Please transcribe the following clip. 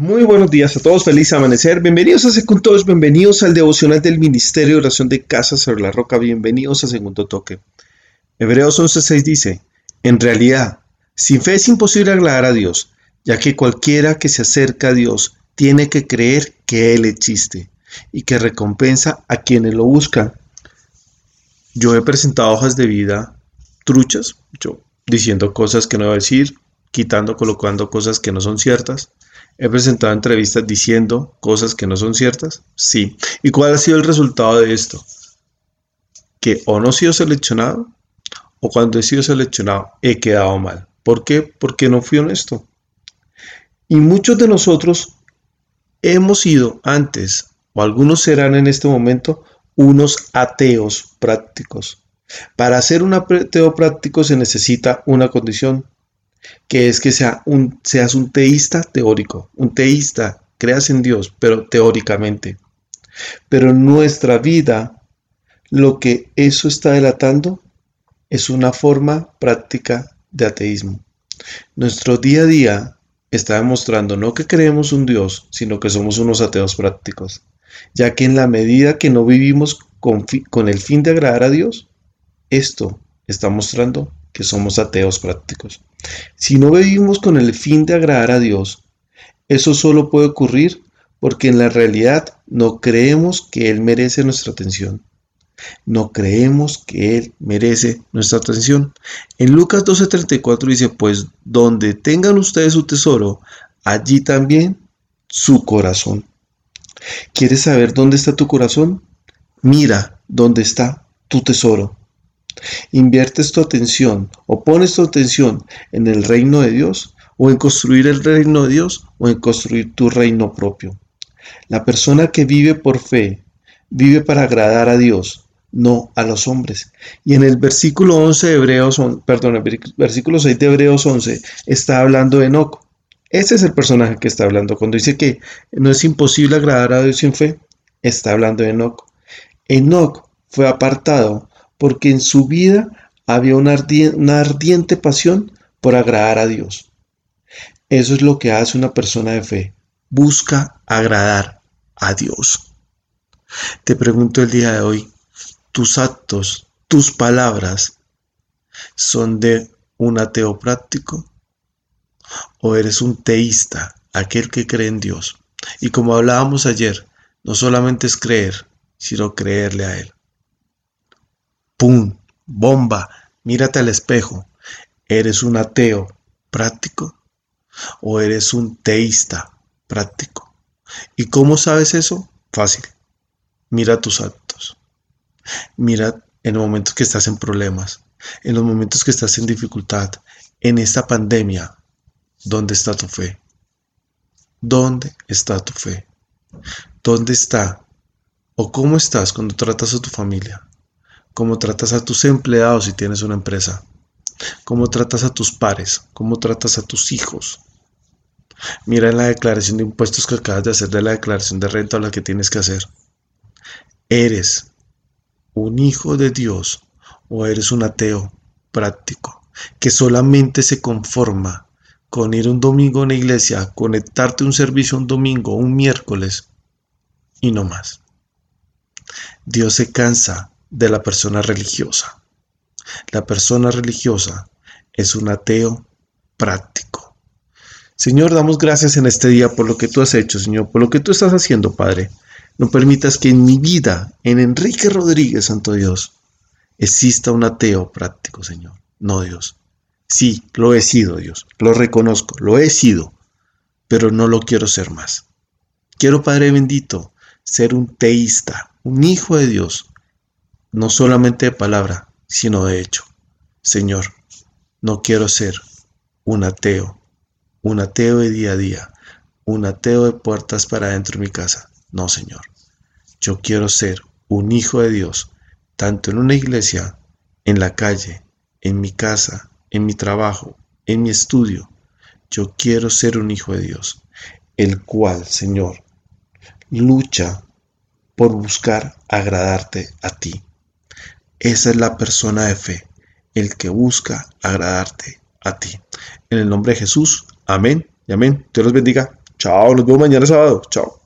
Muy buenos días a todos, feliz amanecer. Bienvenidos a Secundos, bienvenidos al devocional del Ministerio de Oración de Casa sobre la Roca, bienvenidos a Segundo Toque. Hebreos 11:6 dice, en realidad, sin fe es imposible agradar a Dios, ya que cualquiera que se acerca a Dios tiene que creer que Él existe y que recompensa a quienes lo buscan. Yo he presentado hojas de vida truchas, yo diciendo cosas que no voy a decir, quitando, colocando cosas que no son ciertas ¿He presentado entrevistas diciendo cosas que no son ciertas? Sí. ¿Y cuál ha sido el resultado de esto? Que o no he sido seleccionado o cuando he sido seleccionado he quedado mal. ¿Por qué? Porque no fui honesto. Y muchos de nosotros hemos sido antes, o algunos serán en este momento, unos ateos prácticos. Para ser un ateo práctico se necesita una condición que es que sea un, seas un teísta teórico, un teísta, creas en Dios, pero teóricamente. Pero en nuestra vida, lo que eso está delatando es una forma práctica de ateísmo. Nuestro día a día está demostrando no que creemos un Dios, sino que somos unos ateos prácticos, ya que en la medida que no vivimos con, con el fin de agradar a Dios, esto está mostrando que somos ateos prácticos. Si no vivimos con el fin de agradar a Dios, eso solo puede ocurrir porque en la realidad no creemos que Él merece nuestra atención. No creemos que Él merece nuestra atención. En Lucas 12:34 dice, pues donde tengan ustedes su tesoro, allí también su corazón. ¿Quieres saber dónde está tu corazón? Mira dónde está tu tesoro. ¿Inviertes tu atención o pones tu atención en el reino de Dios o en construir el reino de Dios o en construir tu reino propio? La persona que vive por fe vive para agradar a Dios, no a los hombres. Y en el versículo 11 de Hebreos, perdón, el versículo 6 de Hebreos 11 está hablando de Enoch. Ese es el personaje que está hablando. Cuando dice que no es imposible agradar a Dios sin fe, está hablando de Enoch. Enoch fue apartado porque en su vida había una, ardiente pasión por agradar a Dios. Eso es lo que hace una persona de fe. Busca agradar a Dios. Te pregunto el día de hoy, ¿tus actos, tus palabras son de un ateo práctico? ¿O eres un teísta, aquel que cree en Dios? Y como hablábamos ayer, no solamente es creer, sino creerle a Él. ¡Pum! ¡Bomba! Mírate al espejo. ¿Eres un ateo práctico o eres un teísta práctico? ¿Y cómo sabes eso? Fácil. Mira tus actos. Mira en los momentos que estás en problemas, en los momentos que estás en dificultad, en esta pandemia, ¿dónde está tu fe? ¿Dónde está tu fe? ¿Dónde está? ¿O cómo estás cuando tratas a tu familia? Cómo tratas a tus empleados si tienes una empresa, cómo tratas a tus pares, cómo tratas a tus hijos. Mira en la declaración de impuestos que acabas de hacer de la declaración de renta o la que tienes que hacer. ¿Eres un hijo de Dios o eres un ateo práctico que solamente se conforma con ir un domingo a una iglesia, conectarte un servicio un domingo, un miércoles y no más? Dios se cansa de la persona religiosa. La persona religiosa es un ateo práctico. Señor, damos gracias en este día por lo que tú has hecho, Señor, por lo que tú estás haciendo, Padre. No permitas que en mi vida, en Enrique Rodríguez, Santo Dios, exista un ateo práctico, Señor. No, Dios. Sí, lo he sido, Dios. Lo reconozco, lo he sido, pero no lo quiero ser más. Quiero, Padre bendito, ser un teísta, un hijo de Dios, no solamente de palabra, sino de hecho. Señor, no quiero ser un ateo, un ateo de día a día, un ateo de puertas para adentro de mi casa. No, Señor. Yo quiero ser un hijo de Dios, tanto en una iglesia, en la calle, en mi casa, en mi trabajo, en mi estudio. Yo quiero ser un hijo de Dios, el cual, Señor, lucha por buscar agradarte a ti. Esa es la persona de fe, el que busca agradarte a ti. En el nombre de Jesús, amén y amén. Dios los bendiga. Chao, nos vemos mañana sábado. Chao.